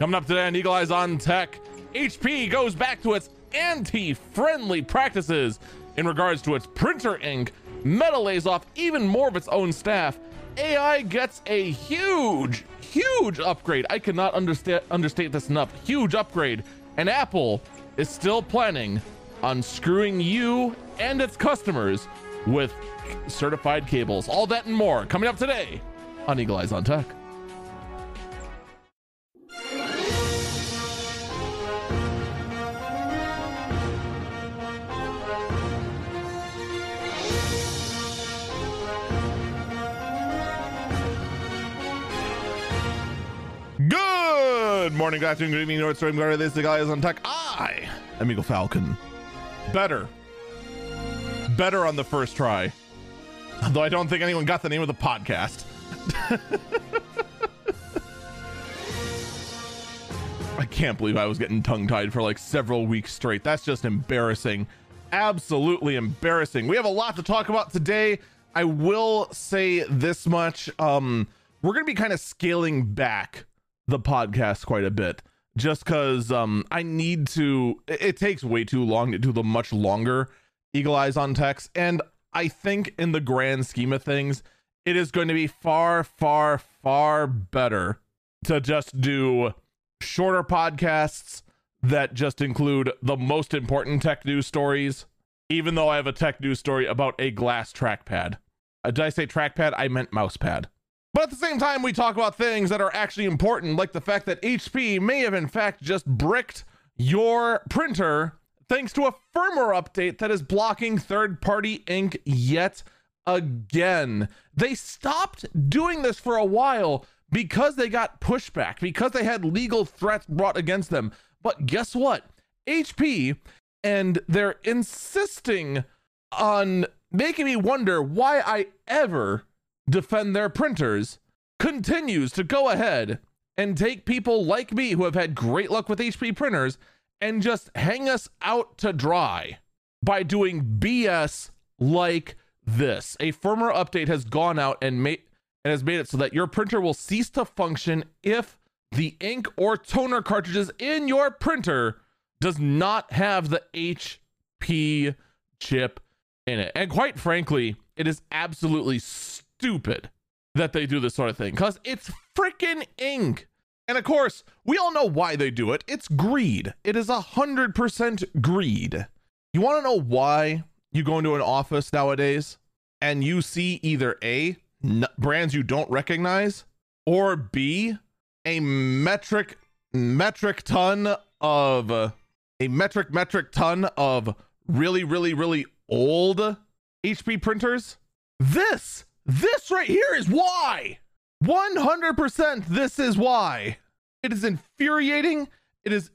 Coming up today on Eagle Eyes on Tech, HP goes back to its anti friendly practices in regards to its printer ink. Meta lays off even more of its own staff. AI gets a huge, huge upgrade. I cannot understa- understate this enough. Huge upgrade. And Apple is still planning on screwing you and its customers with certified cables. All that and more coming up today on Eagle Eyes on Tech. Good morning, good afternoon, good evening, North Stream Guard. This is the guys on tech. I am Eagle Falcon. Better. Better on the first try. Though I don't think anyone got the name of the podcast. I can't believe I was getting tongue tied for like several weeks straight. That's just embarrassing. Absolutely embarrassing. We have a lot to talk about today. I will say this much. Um, we're going to be kind of scaling back the podcast quite a bit just because um, I need to. It, takes way too long to do the much longer Eagle Eyes on Tech. And I think in the grand scheme of things, it is going to be far, far, far better to just do shorter podcasts that just include the most important tech news stories, even though I have a tech news story about a glass trackpad. Uh, did I say trackpad? I meant mousepad. But at the same time, we talk about things that are actually important, like the fact that HP may have in fact just bricked your printer thanks to a firmware update that is blocking third party ink yet again. They stopped doing this for a while because they got pushback, because they had legal threats brought against them. But guess what? HP and they're insisting on making me wonder why I ever defend their printers continues to go ahead and take people like me who have had great luck with HP printers and just hang us out to dry by doing BS like this. A firmware update has gone out and made and has made it so that your printer will cease to function if the ink or toner cartridges in your printer does not have the HP chip in it. And quite frankly, it is absolutely stupid that they do this sort of thing because it's freaking ink. And of course, we all know why they do it. It's greed. It is a hundred percent greed. You want to know why you go into an office nowadays and you see either A, n- brands you don't recognize, or B, a metric metric ton of a metric metric ton of really, really, really old HP printers? This this right here is why. 100% this is why. It is infuriating. It is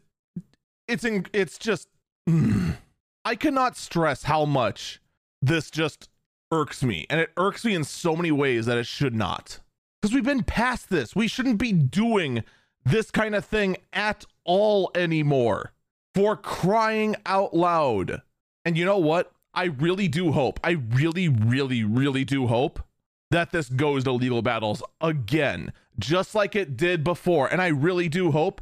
it's in it's just mm. I cannot stress how much this just irks me. And it irks me in so many ways that it should not. Because we've been past this. We shouldn't be doing this kind of thing at all anymore. For crying out loud. And you know what? I really do hope. I really, really, really do hope that this goes to legal battles again, just like it did before. And I really do hope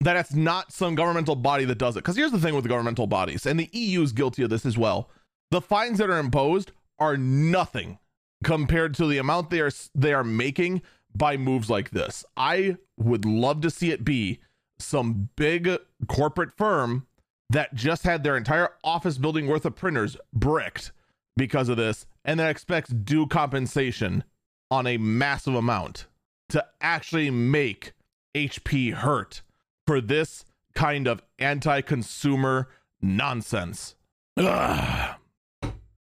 that it's not some governmental body that does it. Because here's the thing with the governmental bodies, and the EU is guilty of this as well. The fines that are imposed are nothing compared to the amount they are they are making by moves like this. I would love to see it be some big corporate firm that just had their entire office building worth of printers bricked because of this and then expects due compensation on a massive amount to actually make HP hurt for this kind of anti consumer nonsense. Ugh.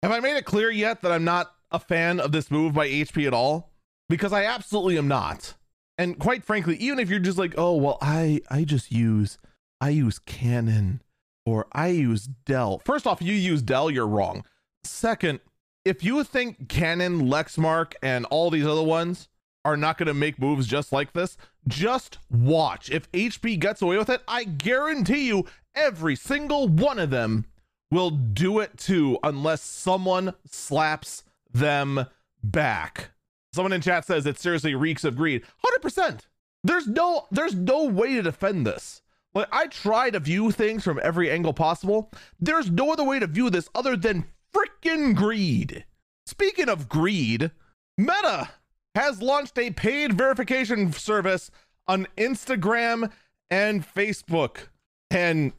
Have I made it clear yet that I'm not a fan of this move by HP at all? Because I absolutely am not. And quite frankly, even if you're just like, oh well, I I just use I use Canon or I use Dell. First off, you use Dell, you're wrong. Second, if you think Canon, Lexmark, and all these other ones are not going to make moves just like this, just watch. If HP gets away with it, I guarantee you every single one of them will do it too, unless someone slaps them back. Someone in chat says it seriously reeks of greed. 100%. There's no there's no way to defend this. Like I try to view things from every angle possible. There's no other way to view this other than freaking greed. Speaking of greed, Meta has launched a paid verification service on Instagram and Facebook. And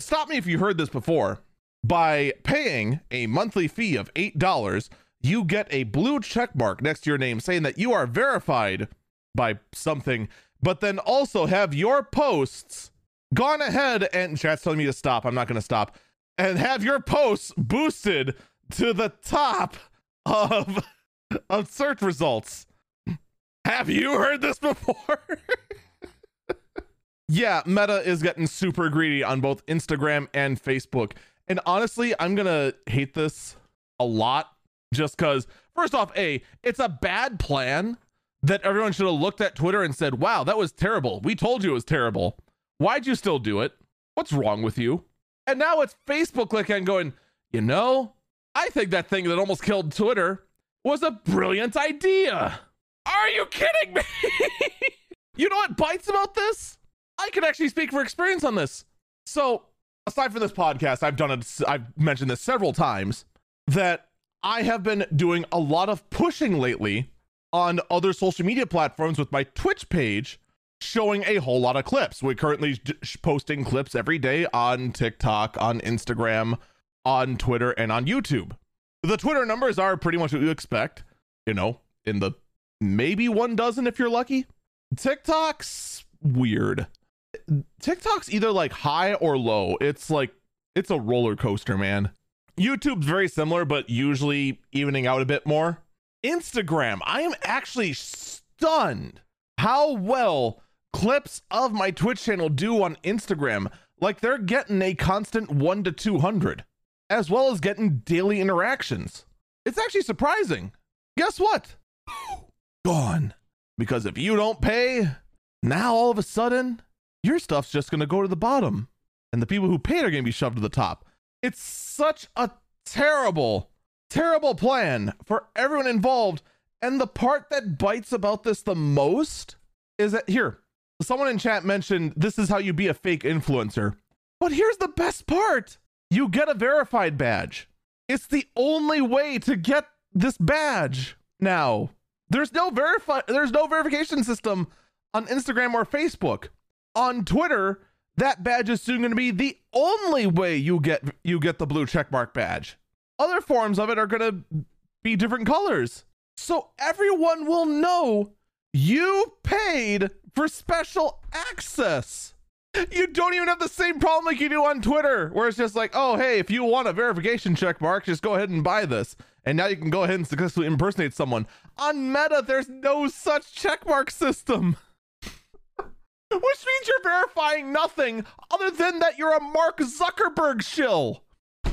stop me if you heard this before. By paying a monthly fee of $8, you get a blue check mark next to your name saying that you are verified by something, but then also have your posts gone ahead and chat's telling me to stop. I'm not going to stop. And have your posts boosted to the top of of search results. Have you heard this before? yeah, Meta is getting super greedy on both Instagram and Facebook. And honestly, I'm going to hate this a lot just cuz first off, A, it's a bad plan that everyone should have looked at Twitter and said, "Wow, that was terrible. We told you it was terrible." Why'd you still do it? What's wrong with you? And now it's Facebook looking and going, you know, I think that thing that almost killed Twitter was a brilliant idea. Are you kidding me? you know what bites about this? I can actually speak for experience on this. So, aside from this podcast, I've done it, I've mentioned this several times that I have been doing a lot of pushing lately on other social media platforms with my Twitch page showing a whole lot of clips. We're currently posting clips every day on TikTok, on Instagram, on Twitter, and on YouTube. The Twitter numbers are pretty much what you expect, you know, in the maybe one dozen if you're lucky. TikTok's weird. TikTok's either like high or low. It's like it's a roller coaster, man. YouTube's very similar, but usually evening out a bit more. Instagram, I am actually stunned how well clips of my Twitch channel do on Instagram. Like they're getting a constant 1 to 200, as well as getting daily interactions. It's actually surprising. Guess what? Gone. Because if you don't pay, now all of a sudden, your stuff's just going to go to the bottom. And the people who paid are going to be shoved to the top. It's such a terrible, terrible plan for everyone involved. And the part that bites about this the most is that here, Someone in chat mentioned this is how you be a fake influencer. But here's the best part you get a verified badge. It's the only way to get this badge now. There's no verify there's no verification system on Instagram or Facebook. On Twitter, that badge is soon going to be the only way you get you get the blue checkmark badge. Other forms of it are going to be different colors. So everyone will know you paid for special access. You don't even have the same problem like you do on Twitter, where it's just like, oh, hey, if you want a verification check mark, just go ahead and buy this. And now you can go ahead and successfully impersonate someone. On Meta, there's no such checkmark system. Which means you're verifying nothing other than that you're a Mark Zuckerberg shill.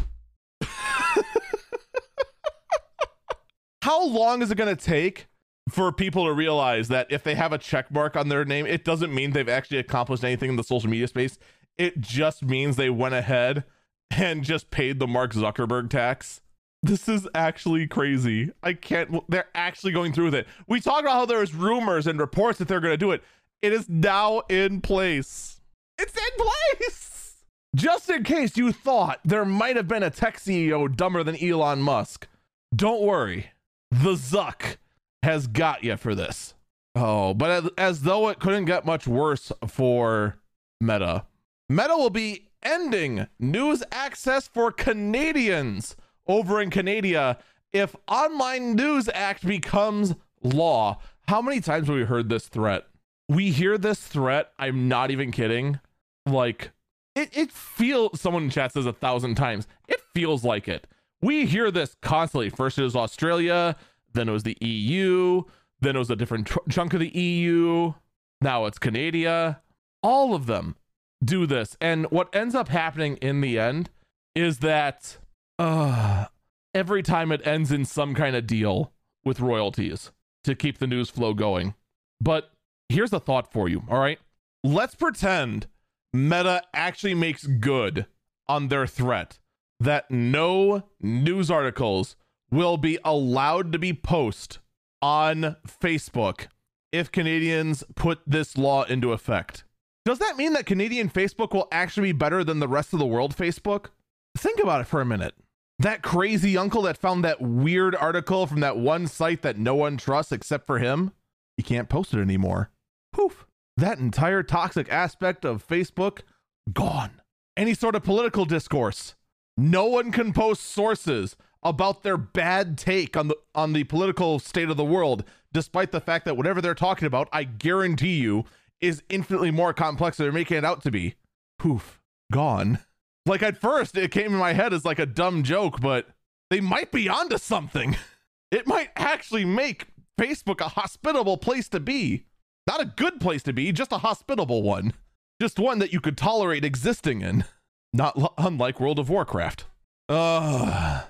How long is it going to take for people to realize that if they have a check mark on their name, it doesn't mean they've actually accomplished anything in the social media space. It just means they went ahead and just paid the Mark Zuckerberg tax. This is actually crazy. I can't. They're actually going through with it. We talked about how there's rumors and reports that they're going to do it. It is now in place. It's in place. Just in case you thought there might have been a tech CEO dumber than Elon Musk, don't worry. The Zuck has got you for this. Oh, but as, as though it couldn't get much worse for Meta. Meta will be ending news access for Canadians over in Canada if Online News Act becomes law. How many times have we heard this threat? We hear this threat. I'm not even kidding. Like it, it feels someone in chat says a thousand times. It feels like it. We hear this constantly. First it was Australia, then it was the EU, then it was a different tr- chunk of the EU. Now it's Canada. All of them do this. And what ends up happening in the end is that uh, every time it ends in some kind of deal with royalties to keep the news flow going. But here's a thought for you. All right. Let's pretend Meta actually makes good on their threat that no news articles will be allowed to be post on Facebook if Canadians put this law into effect. Does that mean that Canadian Facebook will actually be better than the rest of the world Facebook? Think about it for a minute. That crazy uncle that found that weird article from that one site that no one trusts except for him, he can't post it anymore. Poof. That entire toxic aspect of Facebook, gone. Any sort of political discourse. No one can post sources about their bad take on the on the political state of the world, despite the fact that whatever they're talking about, I guarantee you, is infinitely more complex than they're making it out to be. Poof, gone. Like at first, it came in my head as like a dumb joke, but they might be onto something. It might actually make Facebook a hospitable place to be. Not a good place to be, just a hospitable one. Just one that you could tolerate existing in. Not unlike World of Warcraft. Ugh.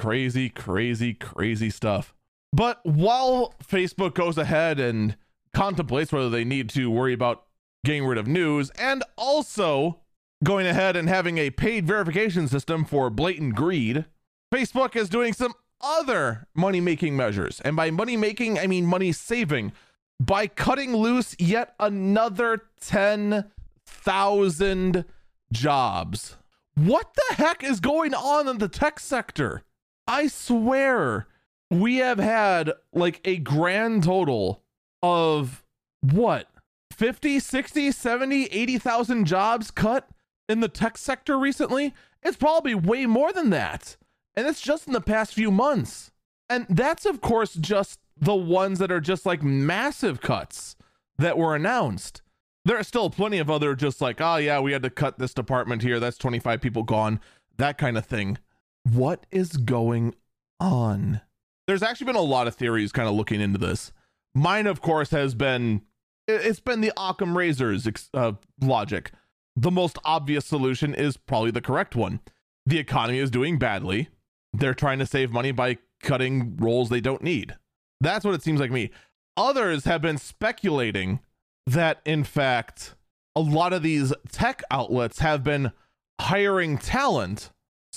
Crazy, crazy, crazy stuff. But while Facebook goes ahead and contemplates whether they need to worry about getting rid of news and also going ahead and having a paid verification system for blatant greed, Facebook is doing some other money making measures. And by money making, I mean money saving by cutting loose yet another 10,000 jobs. What the heck is going on in the tech sector? I swear we have had like a grand total of what 50 60 70 80,000 jobs cut in the tech sector recently? It's probably way more than that and it's just in the past few months. And that's of course just the ones that are just like massive cuts that were announced. There are still plenty of other just like oh yeah we had to cut this department here. That's 25 people gone that kind of thing what is going on? There's actually been a lot of theories kind of looking into this. Mine of course has been it's been the occam razors uh, logic. The most obvious solution is probably the correct one. The economy is doing badly. They're trying to save money by cutting roles they don't need. That's what it seems like me. Others have been speculating that in fact a lot of these tech outlets have been hiring talent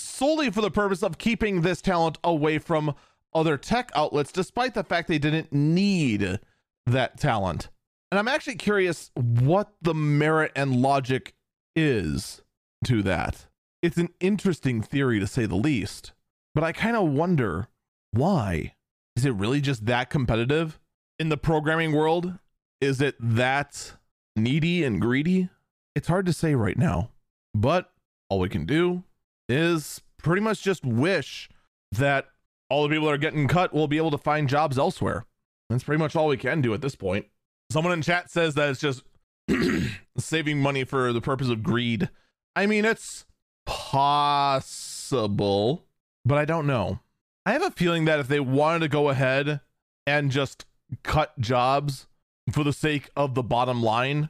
solely for the purpose of keeping this talent away from other tech outlets despite the fact they didn't need that talent. And i'm actually curious what the merit and logic is to that. It's an interesting theory to say the least but i kind of wonder why. Is it really just that competitive in the programming world? Is it that needy and greedy? It's hard to say right now but all we can do is pretty much just wish that all the people that are getting cut will be able to find jobs elsewhere. That's pretty much all we can do at this point. Someone in chat says that it's just saving money for the purpose of greed. I mean, it's possible, but I don't know. I have a feeling that if they wanted to go ahead and just cut jobs for the sake of the bottom line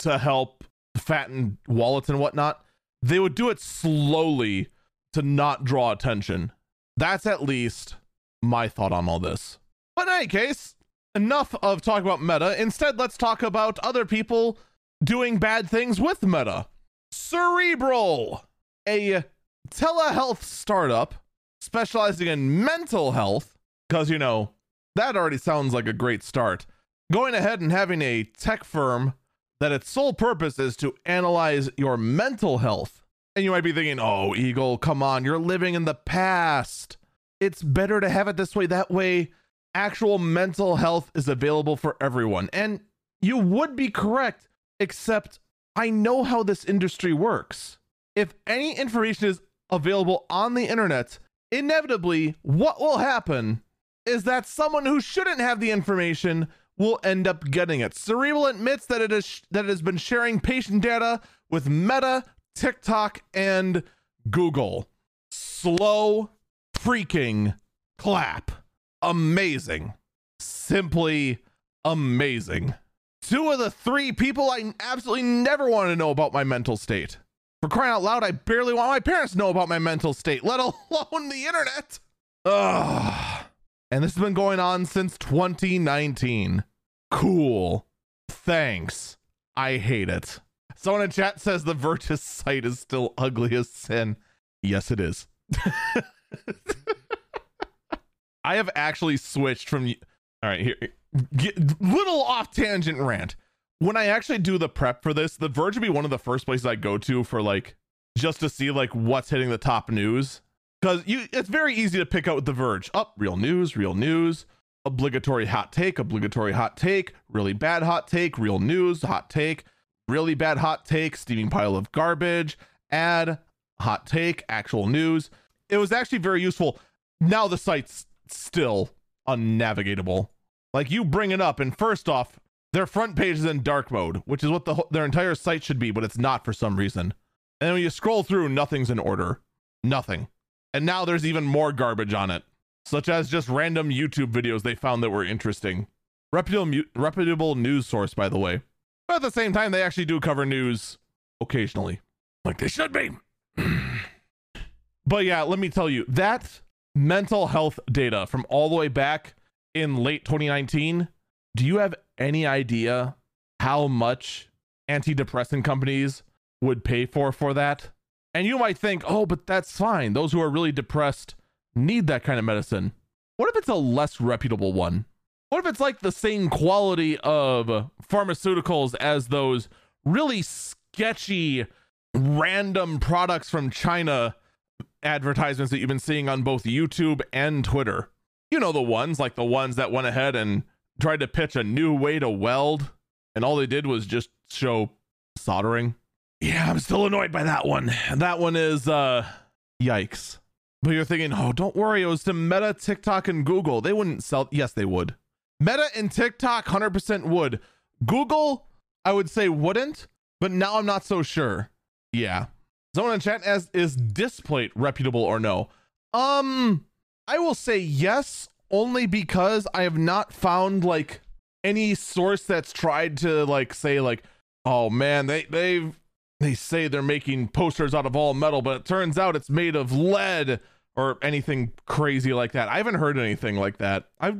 to help fatten wallets and whatnot, they would do it slowly to not draw attention. That's at least my thought on all this. But in any case, enough of talking about Meta. Instead, let's talk about other people doing bad things with Meta. Cerebral, a telehealth startup specializing in mental health, because, you know, that already sounds like a great start. Going ahead and having a tech firm that its sole purpose is to analyze your mental health and you might be thinking, oh, Eagle, come on, you're living in the past. It's better to have it this way. That way, actual mental health is available for everyone. And you would be correct, except I know how this industry works. If any information is available on the internet, inevitably, what will happen is that someone who shouldn't have the information will end up getting it. Cerebral admits that it is that it has been sharing patient data with Meta TikTok and Google. Slow freaking clap. Amazing. Simply amazing. Two of the three people I absolutely never want to know about my mental state. For crying out loud, I barely want my parents to know about my mental state, let alone the internet. Ugh. And this has been going on since 2019. Cool. Thanks. I hate it. Someone in chat says the Verge's site is still ugly as sin. Yes, it is. I have actually switched from. All right, here. get, little off tangent rant. When I actually do the prep for this, The Verge would be one of the first places I go to for like just to see like what's hitting the top news. Because you it's very easy to pick out The Verge. Up, oh, real news, real news, obligatory hot take, obligatory hot take, really bad hot take, real news, hot take, really bad hot take, steaming pile of garbage, ad, hot take, actual news. It was actually very useful. Now the site's still unnavigatable. Like you bring it up, and first off, their front page is in dark mode, which is what the their entire site should be, but it's not for some reason. And then when you scroll through, nothing's in order. Nothing. And now there's even more garbage on it, such as just random YouTube videos they found that were interesting. Reputable, reputable news source, by the way. But at the same time, they actually do cover news occasionally, like they should be. but yeah, let me tell you that mental health data from all the way back in late 2019. Do you have any idea how much antidepressant companies would pay for for that? And you might think, oh, but that's fine. Those who are really depressed need that kind of medicine. What if it's a less reputable one? What if it's like the same quality of pharmaceuticals as those really sketchy, random products from China advertisements that you've been seeing on both YouTube and Twitter? You know, the ones like the ones that went ahead and tried to pitch a new way to weld, and all they did was just show soldering. Yeah, I'm still annoyed by that one. That one is uh yikes. But you're thinking, oh, don't worry, it was to Meta, TikTok, and Google. They wouldn't sell. Yes, they would. Meta and TikTok 100% would. Google, I would say wouldn't, but now I'm not so sure. Yeah. Someone in chat as is Displate reputable or no? Um, I will say yes, only because I have not found like any source that's tried to like say like, oh man, they they've they say they're making posters out of all metal, but it turns out it's made of lead or anything crazy like that. I haven't heard anything like that. I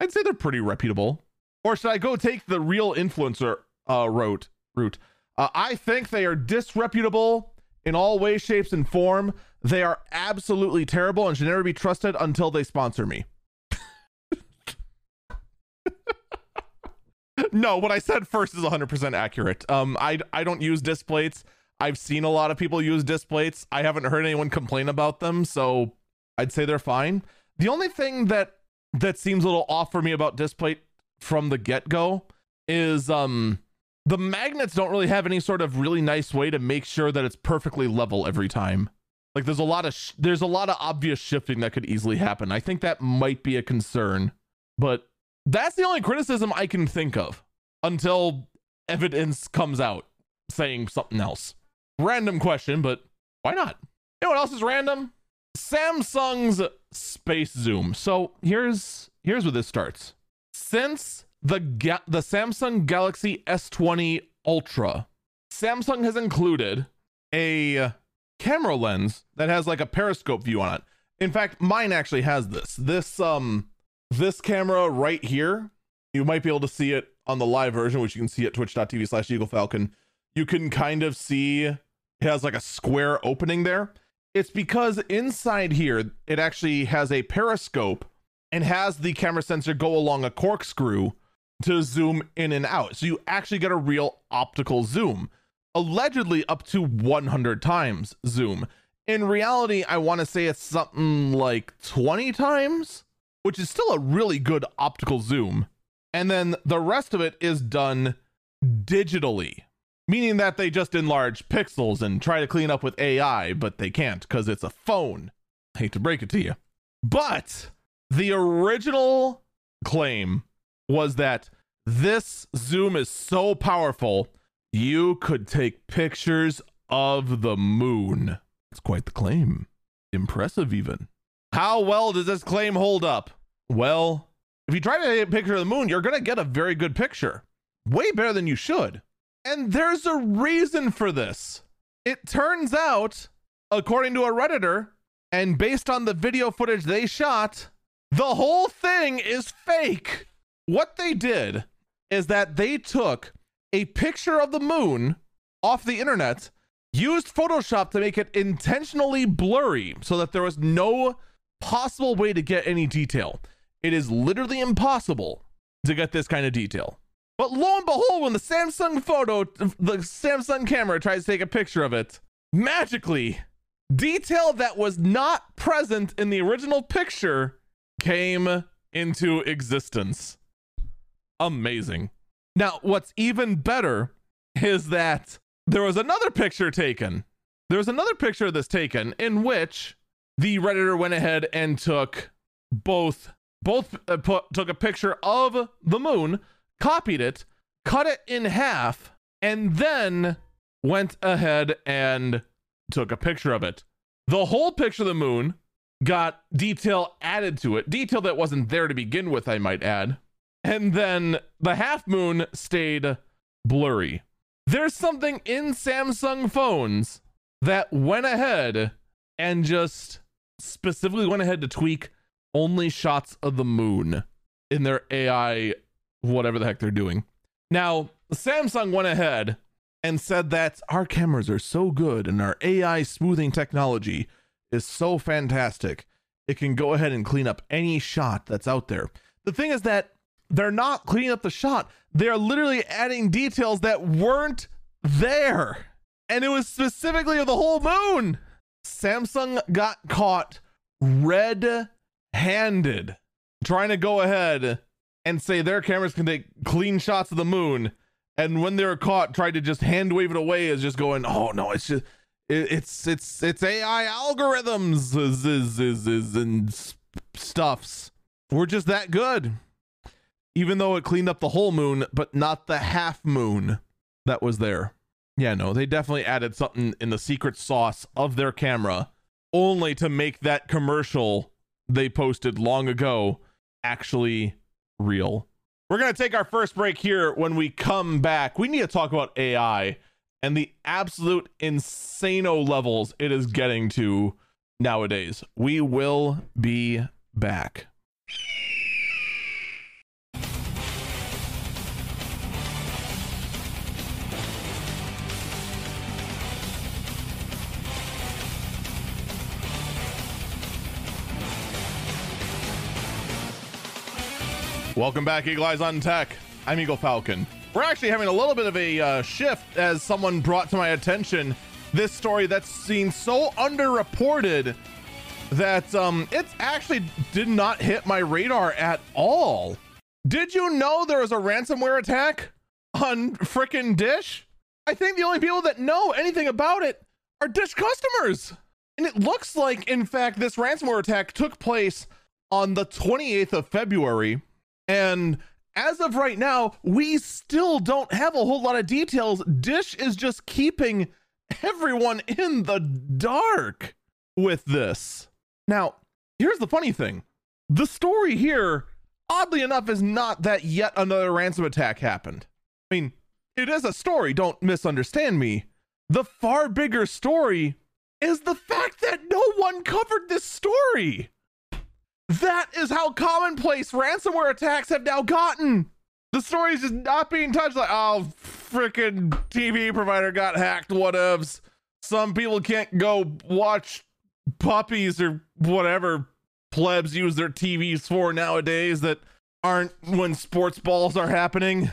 I'd say they're pretty reputable. Or should I go take the real influencer uh route route? Uh, I think they are disreputable in all ways, shapes, and form. They are absolutely terrible and should never be trusted until they sponsor me. no, what I said first is 100% accurate. Um, I I don't use Displates. I've seen a lot of people use Displates. I haven't heard anyone complain about them, so I'd say they're fine. The only thing that that seems a little off for me about Displate from the get go is um the magnets don't really have any sort of really nice way to make sure that it's perfectly level every time. Like there's a lot of sh- there's a lot of obvious shifting that could easily happen. I think that might be a concern, but that's the only criticism I can think of until evidence comes out saying something else. Random question, but why not? You know what else is random? Samsung's space zoom. So here's here's where this starts. Since the Ga- the Samsung Galaxy S20 Ultra, Samsung has included a camera lens that has like a periscope view on it. In fact, mine actually has this. This um this camera right here, you might be able to see it on the live version, which you can see at twitch.tv slash Eagle Falcon. You can kind of see it has like a square opening there. It's because inside here, it actually has a periscope and has the camera sensor go along a corkscrew to zoom in and out. So you actually get a real optical zoom, allegedly up to 100 times zoom. In reality, I want to say it's something like 20 times which is still a really good optical zoom. And then the rest of it is done digitally, meaning that they just enlarge pixels and try to clean up with AI, but they can't because it's a phone. I hate to break it to you. But the original claim was that this zoom is so powerful, you could take pictures of the moon. It's quite the claim. Impressive, even. How well does this claim hold up? Well, if you try to take a picture of the moon, you're going to get a very good picture. Way better than you should. And there's a reason for this. It turns out, according to a Redditor, and based on the video footage they shot, the whole thing is fake. What they did is that they took a picture of the moon off the internet, used Photoshop to make it intentionally blurry so that there was no possible way to get any detail. It is literally impossible to get this kind of detail. But lo and behold, when the Samsung photo, the Samsung camera tries to take a picture of it, magically, detail that was not present in the original picture came into existence. Amazing. Now, what's even better is that there was another picture taken. There was another picture of this taken in which the redditor went ahead and took both both uh, put, took a picture of the moon, copied it, cut it in half, and then went ahead and took a picture of it. The whole picture of the moon got detail added to it, detail that wasn't there to begin with, I might add. And then the half moon stayed blurry. There's something in Samsung phones that went ahead and just specifically went ahead to tweak only shots of the moon in their AI, whatever the heck they're doing. Now, Samsung went ahead and said that our cameras are so good and our AI smoothing technology is so fantastic. It can go ahead and clean up any shot that's out there. The thing is that they're not cleaning up the shot, they're literally adding details that weren't there. And it was specifically of the whole moon. Samsung got caught red handed trying to go ahead and say their cameras can take clean shots of the moon. And when they were caught, tried to just hand wave it away as just going, oh no, it's just it's it's it's AI algorithms and stuffs. We're just that good. Even though it cleaned up the whole moon, but not the half moon that was there. Yeah, no, they definitely added something in the secret sauce of their camera only to make that commercial they posted long ago actually real. We're going to take our first break here. When we come back, we need to talk about AI and the absolute insano levels it is getting to nowadays. We will be back. Welcome back, Eagle Eyes on Tech. I'm Eagle Falcon. We're actually having a little bit of a uh, shift as someone brought to my attention this story that's seen so underreported that um, it actually did not hit my radar at all. Did you know there was a ransomware attack on frickin' Dish? I think the only people that know anything about it are Dish customers. And it looks like, in fact, this ransomware attack took place on the 28th of February and as of right now, we still don't have a whole lot of details. Dish is just keeping everyone in the dark with this. Now, here's the funny thing the story here, oddly enough, is not that yet another ransom attack happened. I mean, it is a story, don't misunderstand me. The far bigger story is the fact that no one covered this story. That is how commonplace ransomware attacks have now gotten. The story is just not being touched. Like, oh, freaking TV provider got hacked. Whatevs. Some people can't go watch puppies or whatever plebs use their TVs for nowadays that aren't when sports balls are happening.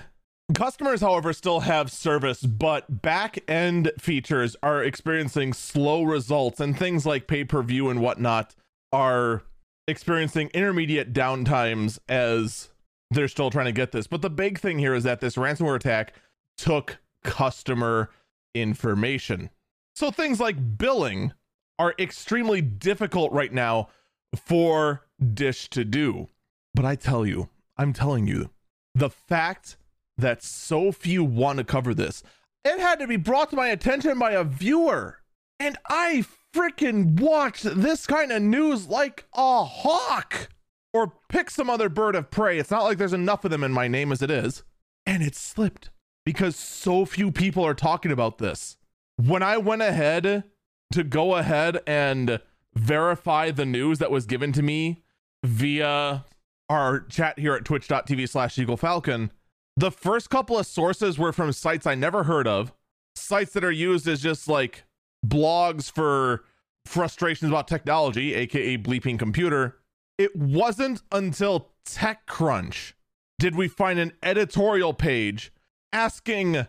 Customers, however, still have service, but back end features are experiencing slow results, and things like pay per view and whatnot are experiencing intermediate downtimes as they're still trying to get this. But the big thing here is that this ransomware attack took customer information. So things like billing are extremely difficult right now for Dish to do. But I tell you, I'm telling you, the fact that so few want to cover this, it had to be brought to my attention by a viewer. And I freaking watch this kind of news like a hawk or pick some other bird of prey. It's not like there's enough of them in my name as it is. And it slipped because so few people are talking about this. When I went ahead to go ahead and verify the news that was given to me via our chat here at twitch.tv slash eagle falcon, the first couple of sources were from sites I never heard of, sites that are used as just like blogs for frustrations about technology, aka BleepingComputer, it wasn't until TechCrunch did we find an editorial page asking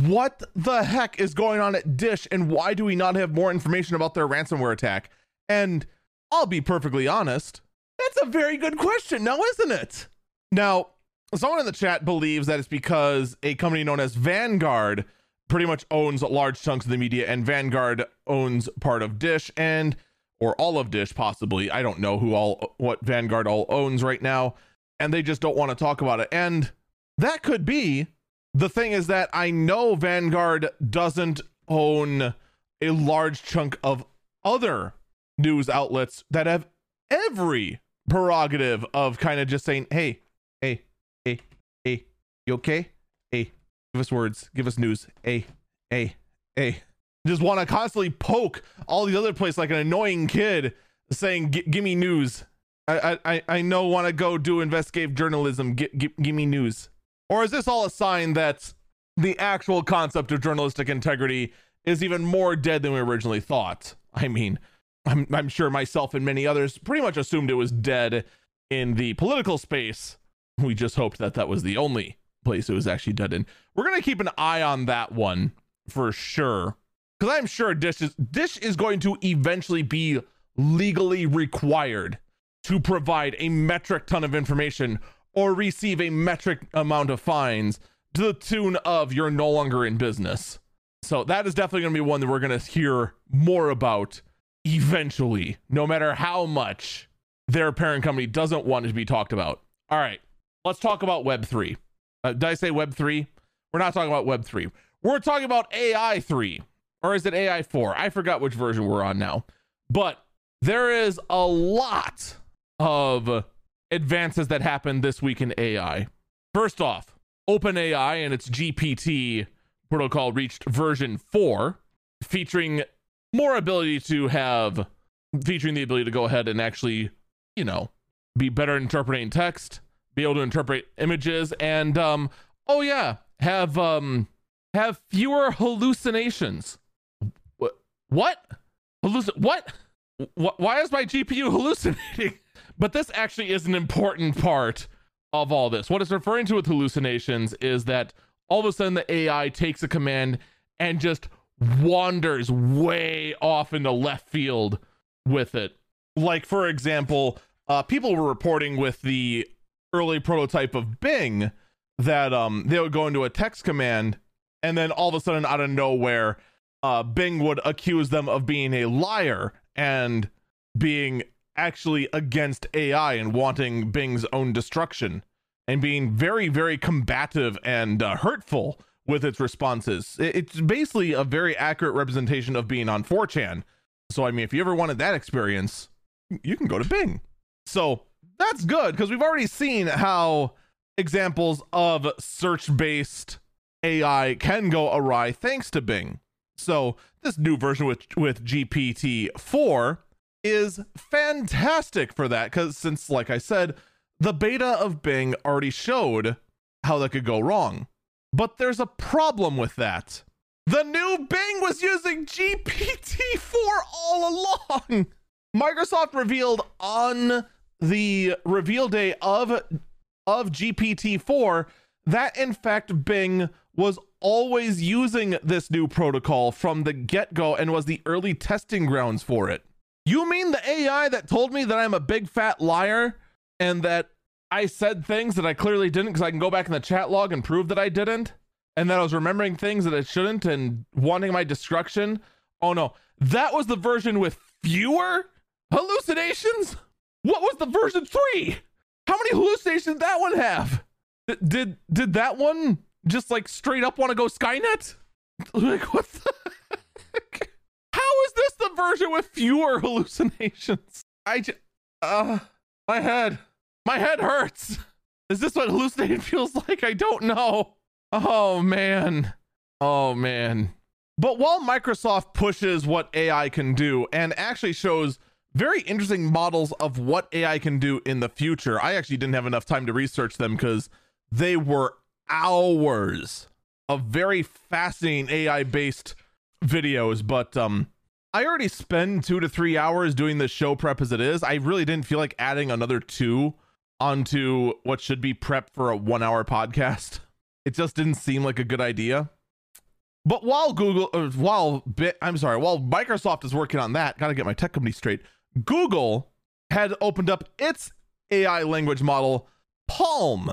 what the heck is going on at Dish and why do we not have more information about their ransomware attack? And I'll be perfectly honest, that's a very good question now, isn't it? Now, someone in the chat believes that it's because a company known as Vanguard pretty much owns large chunks of the media and Vanguard owns part of Dish and or all of Dish possibly. I don't know who all what Vanguard all owns right now and they just don't want to talk about it. And that could be the thing is that I know Vanguard doesn't own a large chunk of other news outlets that have every prerogative of kind of just saying, hey, hey, hey, hey, you okay? Hey, give us words, give us news. A, A, A. Just want to constantly poke all these other places like an annoying kid saying, give me news. I, I, I know want to go do investigative journalism. G- g- give me news. Or is this all a sign that the actual concept of journalistic integrity is even more dead than we originally thought? I mean, I'm, I'm sure myself and many others pretty much assumed it was dead in the political space. We just hoped that that was the only place it was actually done in. We're to keep an eye on that one for sure. Because I'm sure Dish is, Dish is going to eventually be legally required to provide a metric ton of information or receive a metric amount of fines to the tune of you're no longer in business. So that is definitely going to be one that we're going to hear more about eventually, no matter how much their parent company doesn't want it to be talked about. All right, let's talk about Web3. Uh, did I say Web3? We're not talking about Web3. We're talking about AI 3, or is it AI 4? I forgot which version we're on now. But there is a lot of advances that happened this week in AI. First off, OpenAI and its GPT protocol reached version 4, featuring more ability to have featuring the ability to go ahead and actually, you know, be better interpreting text, be able to interpret images, and um, oh yeah, have um have fewer hallucinations. What? What? Hallucin- what? Why is my GPU hallucinating? but this actually is an important part of all this. What it's referring to with hallucinations is that all of a sudden the AI takes a command and just wanders way off into left field with it. Like, for example, uh, people were reporting with the early prototype of Bing that um, they would go into a text command and then all of a sudden, out of nowhere, uh, Bing would accuse them of being a liar and being actually against AI and wanting Bing's own destruction and being very, very combative and uh, hurtful with its responses. It's basically a very accurate representation of being on 4chan. So, I mean, if you ever wanted that experience, you can go to Bing. So, that's good because we've already seen how examples of search based AI can go awry thanks to Bing. So, this new version with, with GPT 4 is fantastic for that because, since, like I said, the beta of Bing already showed how that could go wrong. But there's a problem with that. The new Bing was using GPT-4 all along. Microsoft revealed on the reveal day of of GPT-4 that in fact Bing was always using this new protocol from the get-go and was the early testing grounds for it. You mean the AI that told me that I'm a big fat liar and that I said things that I clearly didn't because I can go back in the chat log and prove that I didn't, and that I was remembering things that I shouldn't and wanting my destruction. Oh no, that was the version with fewer hallucinations. What was the version three? How many hallucinations did that one have? D- did did that one just like straight up want to go Skynet? Like what the? How is this the version with fewer hallucinations? I just, uh, my head. My head hurts. Is this what hallucinating feels like? I don't know. Oh man. Oh man. But while Microsoft pushes what AI can do and actually shows very interesting models of what AI can do in the future, I actually didn't have enough time to research them because they were hours of very fascinating AI based videos. But um, I already spend two to three hours doing the show prep as it is. I really didn't feel like adding another two onto what should be prep for a one hour podcast. It just didn't seem like a good idea. But while Google, uh, while Bit, I'm sorry, while Microsoft is working on that, got to get my tech company straight. Google had opened up its AI language model, Palm,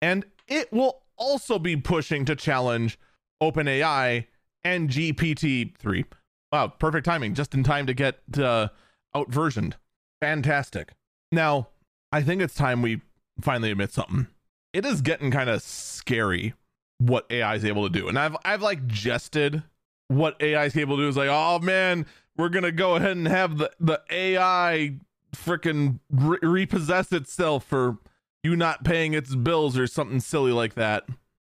and it will also be pushing to challenge OpenAI and GPT-3. Wow, perfect timing, just in time to get uh, out versioned. Fantastic. Now, I think it's time we finally admit something. It is getting kind of scary what AI is able to do. And I've I've like jested what AI is able to do is like, oh man, we're gonna go ahead and have the the AI freaking re- repossess itself for you not paying its bills or something silly like that.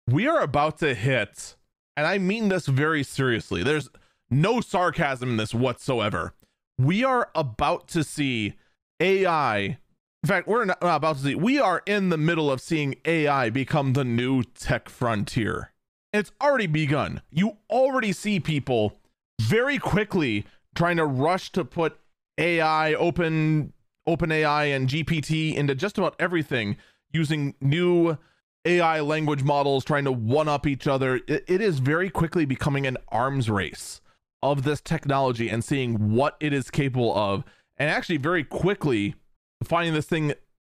We are about to hit, and I mean this very seriously. There's no sarcasm in this whatsoever. We are about to see AI. In fact, we're not about to see, we are in the middle of seeing AI become the new tech frontier. It's already begun. You already see people very quickly trying to rush to put AI, open open AI and GPT into just about everything using new AI language models trying to one up each other. It, it is very quickly becoming an arms race of this technology and seeing what it is capable of. And actually, very quickly finding this thing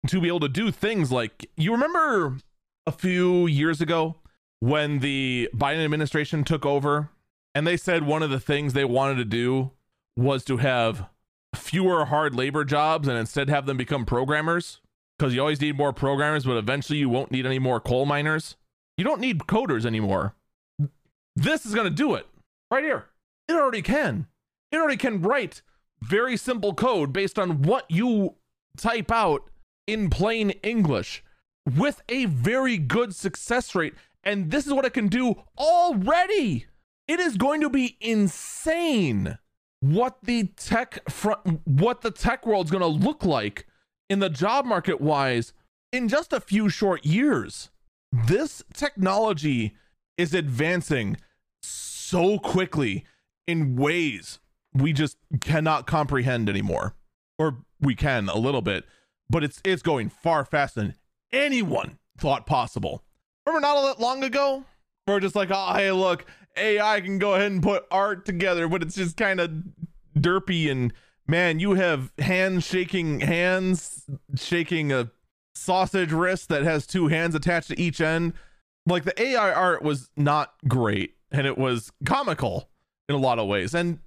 to be able to do things like you remember a few years ago when the Biden administration took over and they said one of the things they wanted to do was to have fewer hard labor jobs and instead have them become programmers because you always need more programmers, but eventually you won't need any more coal miners. You don't need coders anymore. This is going to do it right here. It already can. It already can write very simple code based on what you type out in plain English with a very good success rate. And this is what it can do already. It is going to be insane what the tech front what the tech world's going to look like in the job market wise in just a few short years. This technology is advancing so quickly in ways we just cannot comprehend anymore. Or we can a little bit, but it's it's going far faster than anyone thought possible. Remember not all that long ago? We're just like, oh hey, look, AI can go ahead and put art together, but it's just kind of derpy and man, you have hands shaking hands, shaking a sausage wrist that has two hands attached to each end. Like the AI art was not great and it was comical in a lot of ways and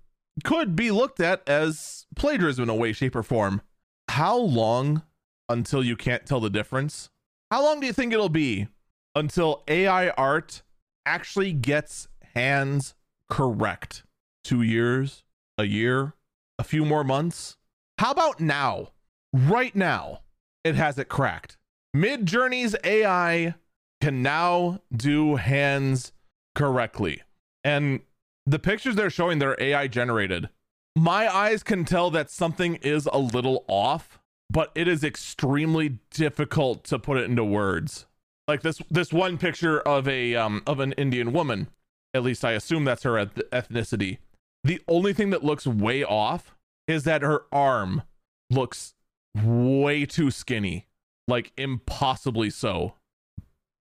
could be looked at as plagiarism in a way, shape, or form. How long until you can't tell the difference? How long do you think it'll be until AI art actually gets hands correct? Two years? A year? A few more months? How about now? Right now, it has it cracked. Midjourney's AI can now do hands correctly. And the pictures they're showing, they're AI generated. My eyes can tell that something is a little off, but it is extremely difficult to put it into words. Like this this one picture of a um of an Indian woman. At least I assume that's her ethnicity. The only thing that looks way off is that her arm looks way too skinny, like impossibly so.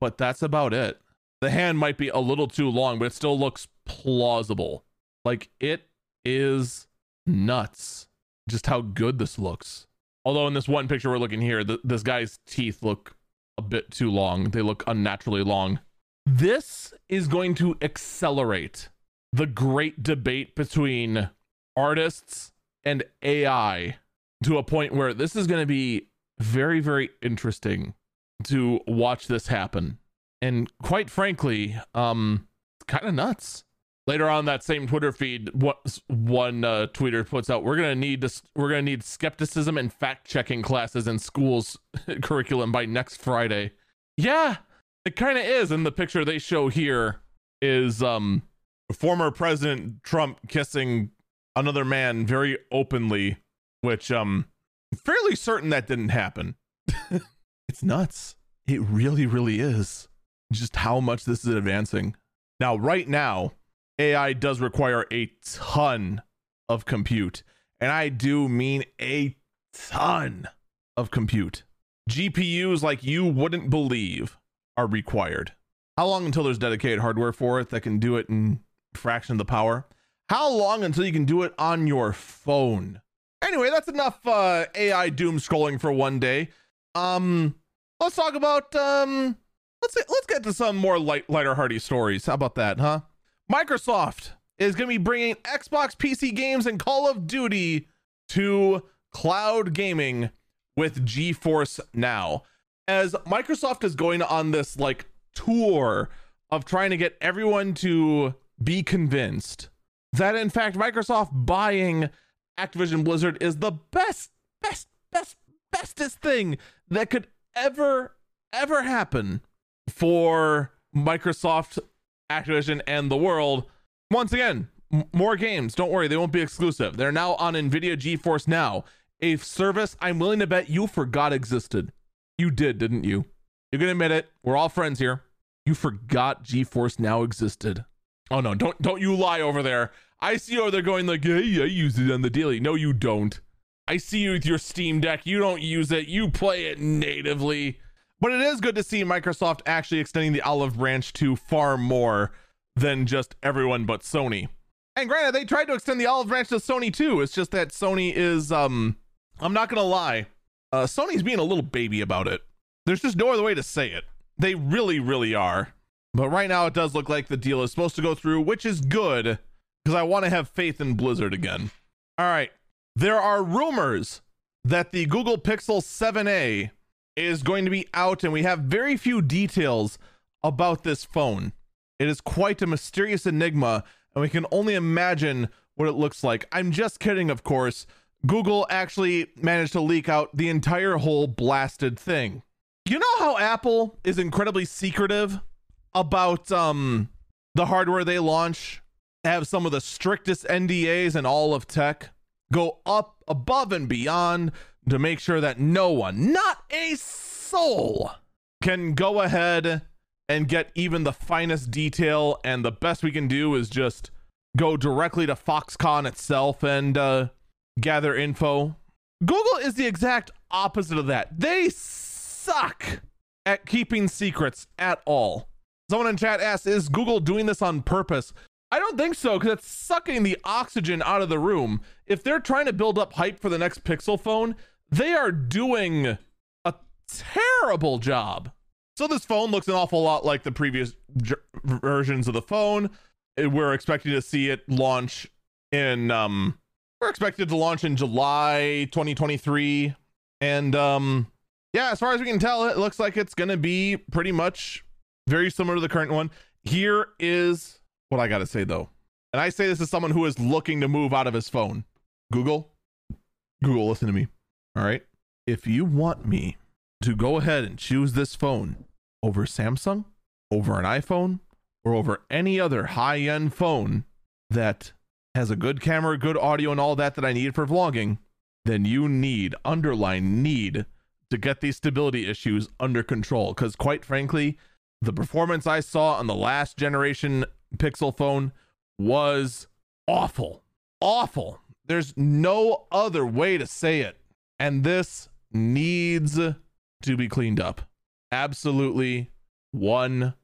But that's about it. The hand might be a little too long, but it still looks plausible. Like it is nuts just how good this looks. Although in this one picture we're looking here, the, this guy's teeth look a bit too long. They look unnaturally long. This is going to accelerate the great debate between artists and AI to a point where this is going to be very, very interesting to watch this happen. And quite frankly, um, kind of nuts. Later on that same Twitter feed, what one uh, tweeter puts out, we're gonna need this, we're gonna need skepticism and fact checking classes in schools curriculum by next Friday. Yeah, it kind of is. And the picture they show here is um former President Trump kissing another man very openly, which um I'm fairly certain that didn't happen. it's nuts. It really, really is. Just how much this is advancing. Now, right now, AI does require a ton of compute. And I do mean a ton of compute GPUs like you wouldn't believe are required. How long until there's dedicated hardware for it that can do it in fraction of the power? How long until you can do it on your phone? Anyway, that's enough uh, AI doom scrolling for one day. Um, let's talk about um, let's let's get to some more light, lighter hearty stories. How about that, huh? Microsoft is going to be bringing Xbox PC games and Call of Duty to cloud gaming with GeForce Now. As Microsoft is going on this like tour of trying to get everyone to be convinced that in fact Microsoft buying Activision Blizzard is the best, best, best, bestest thing that could ever, ever happen for Microsoft, Activision, and the world. Once again, m- more games. Don't worry, they won't be exclusive. They're now on NVIDIA GeForce Now, a service I'm willing to bet you forgot existed. You did, didn't you? You can admit it. We're all friends here. You forgot GeForce Now existed. Oh no, don't don't you lie over there. I see you over there going like, hey, I use it on the daily. No, you don't. I see you with your Steam Deck. You don't use it. You play it natively. But it is good to see Microsoft actually extending the olive branch to far more than just everyone but Sony. And granted, they tried to extend the olive branch to Sony too. It's just that Sony is um I'm not gonna lie. Uh Sony's being a little baby about it. There's just no other way to say it. They really, really are. But right now it does look like the deal is supposed to go through, which is good because I want to have faith in Blizzard again. All right. There are rumors that the Google Pixel 7a is going to be out, and we have very few details about this phone. It is quite a mysterious enigma, and we can only imagine what it looks like. I'm just kidding, of course. Google actually managed to leak out the entire whole blasted thing. You know how Apple is incredibly secretive about um the hardware they launch? Have some of the strictest NDAs in all of tech. Go up above and beyond to make sure that no one, not a soul, can go ahead and get even the finest detail. And the best we can do is just go directly to Foxconn itself and uh, gather info. Google is the exact opposite of that. They suck at keeping secrets at all. Someone in chat asks, is Google doing this on purpose? I don't think so because it's sucking the oxygen out of the room. If they're trying to build up hype for the next Pixel phone, they are doing a terrible job. So this phone looks an awful lot like the previous j- versions of the phone. We're expecting to see it launch in um we're expected to launch in July 2023 and um yeah, as far as we can tell it looks like it's going to be pretty much very similar to the current one. Here is what I got to say though. And I say this as someone who is looking to move out of his phone. Google, Google, listen to me. All right. If you want me to go ahead and choose this phone over Samsung, over an iPhone, or over any other high end phone that has a good camera, good audio, and all that that I need for vlogging, then you need, underline need, to get these stability issues under control. Because quite frankly, the performance I saw on the last generation Pixel phone was awful. Awful. There's no other way to say it. And this needs to be cleaned up. Absolutely 100%.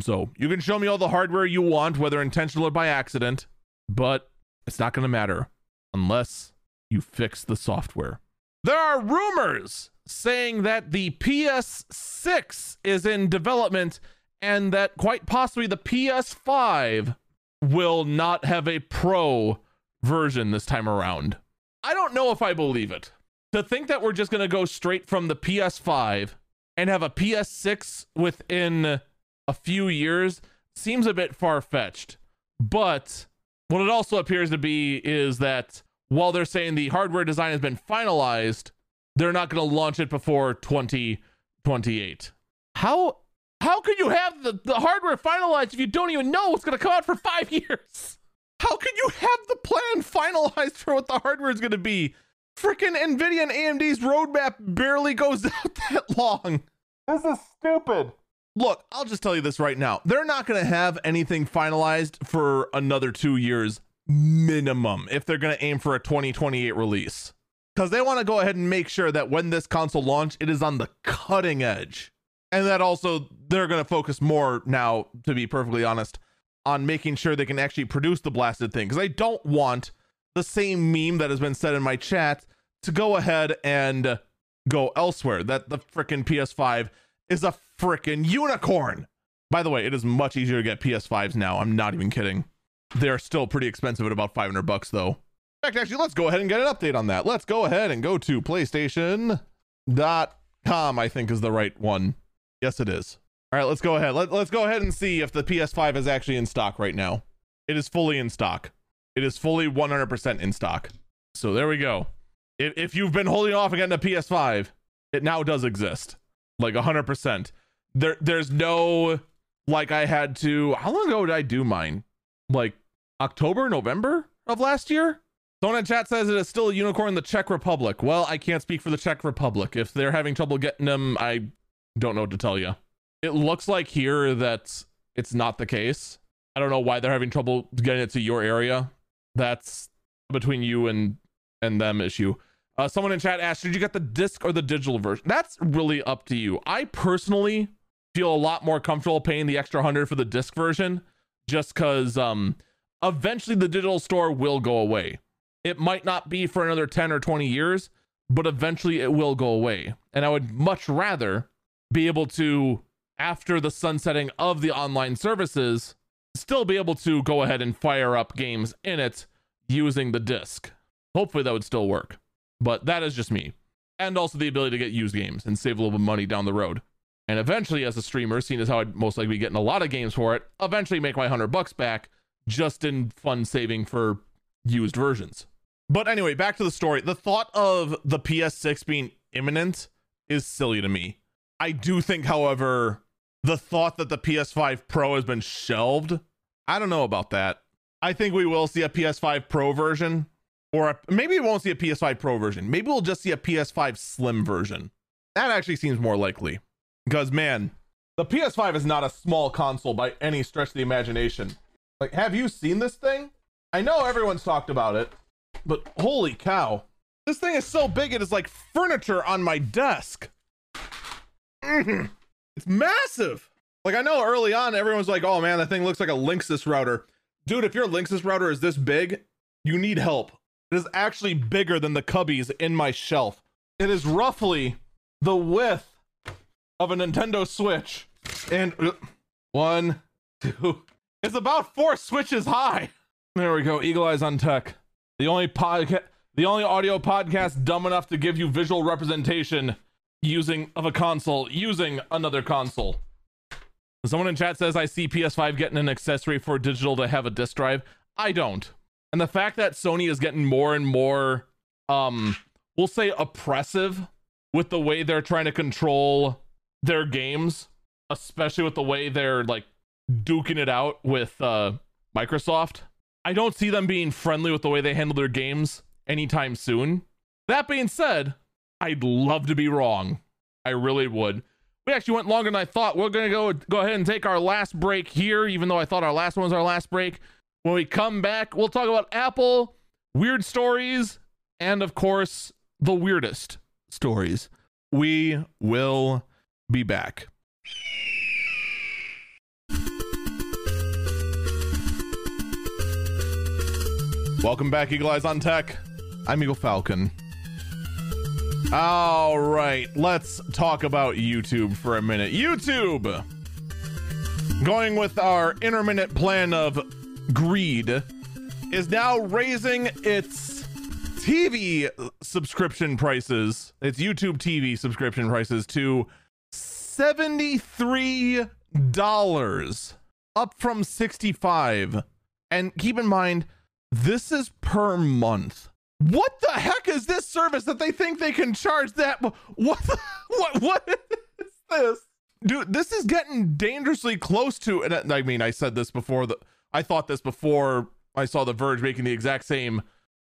So you can show me all the hardware you want, whether intentional or by accident, but it's not going to matter unless you fix the software. There are rumors saying that the PS6 is in development and that quite possibly the PS5 will not have a pro version this time around. I don't know if I believe it. To think that we're just going to go straight from the PS5 and have a PS6 within a few years seems a bit far fetched. But what it also appears to be is that while they're saying the hardware design has been finalized, they're not going to launch it before 2028. How how can you have the, the hardware finalized if you don't even know what's going to come out for five years? How can you have the plan finalized for what the hardware is going to be? Freaking NVIDIA and AMD's roadmap barely goes out that long. This is stupid. Look, I'll just tell you this right now. They're not going to have anything finalized for another two years minimum if they're going to aim for a 2028 release. because they want to go ahead and make sure that when this console launch, it is on the cutting edge. And that also they're going to focus more now, to be perfectly honest, on making sure they can actually produce the blasted thing. Because I don't want the same meme that has been said in my chat to go ahead and go elsewhere. That the freaking PS5 is a freaking unicorn. By the way, it is much easier to get PS5s now. I'm not even kidding. They're still pretty expensive at about 500 bucks though. In fact, actually, let's go ahead and get an update on that. Let's go ahead and go to PlayStation.com, I think is the right one. Yes, it is. All right, let's go ahead. Let, let's go ahead and see if the PS5 is actually in stock right now. It is fully in stock. It is fully 100% in stock. So there we go. If, if you've been holding off and getting a PS5, it now does exist. Like 100%. There, there's no, like I had to, how long ago did I do mine? Like October, November of last year? Someone in chat says it is still a unicorn in the Czech Republic. Well, I can't speak for the Czech Republic. If they're having trouble getting them, I don't know what to tell you. It looks like here that it's not the case. I don't know why they're having trouble getting it to your area. That's between you and and them issue. Uh, someone in chat asked, "Did you get the disc or the digital version?" That's really up to you. I personally feel a lot more comfortable paying the extra hundred for the disc version, just because um, eventually the digital store will go away. It might not be for another ten or twenty years, but eventually it will go away. And I would much rather be able to after the sunsetting of the online services, still be able to go ahead and fire up games in it using the disc. Hopefully that would still work. But that is just me. And also the ability to get used games and save a little bit of money down the road. And eventually, as a streamer, seeing as how I'd most likely be getting a lot of games for it, eventually make my hundred bucks back just in fun saving for used versions. But anyway, back to the story. The thought of the PS6 being imminent is silly to me. I do think, however, the thought that the PS5 Pro has been shelved, I don't know about that. I think we will see a PS5 Pro version, or a, maybe we won't see a PS5 Pro version. Maybe we'll just see a PS5 Slim version. That actually seems more likely. Because, man, the PS5 is not a small console by any stretch of the imagination. Like, have you seen this thing? I know everyone's talked about it, but holy cow. This thing is so big, it is like furniture on my desk. Mm-hmm. It's massive. Like I know early on everyone's like, "Oh man, that thing looks like a Linksys router." Dude, if your Linksys router is this big, you need help. It is actually bigger than the cubbies in my shelf. It is roughly the width of a Nintendo Switch. And uh, one, two. It's about four switches high. There we go. Eagle Eyes on Tech. The only podcast the only audio podcast dumb enough to give you visual representation using of a console using another console. Someone in chat says I see PS5 getting an accessory for digital to have a disk drive. I don't. And the fact that Sony is getting more and more um we'll say oppressive with the way they're trying to control their games, especially with the way they're like duking it out with uh Microsoft. I don't see them being friendly with the way they handle their games anytime soon. That being said, I'd love to be wrong. I really would. We actually went longer than I thought. We're gonna go go ahead and take our last break here, even though I thought our last one was our last break. When we come back, we'll talk about Apple, weird stories, and of course, the weirdest stories. We will be back. Welcome back, Eagle Eyes on Tech. I'm Eagle Falcon. All right, let's talk about YouTube for a minute. YouTube, going with our intermittent plan of greed, is now raising its TV subscription prices, its YouTube TV subscription prices to $73, up from 65 And keep in mind, this is per month what the heck is this service that they think they can charge that? What? The, what? What is this, dude? This is getting dangerously close to. And I mean, I said this before. The I thought this before I saw The Verge making the exact same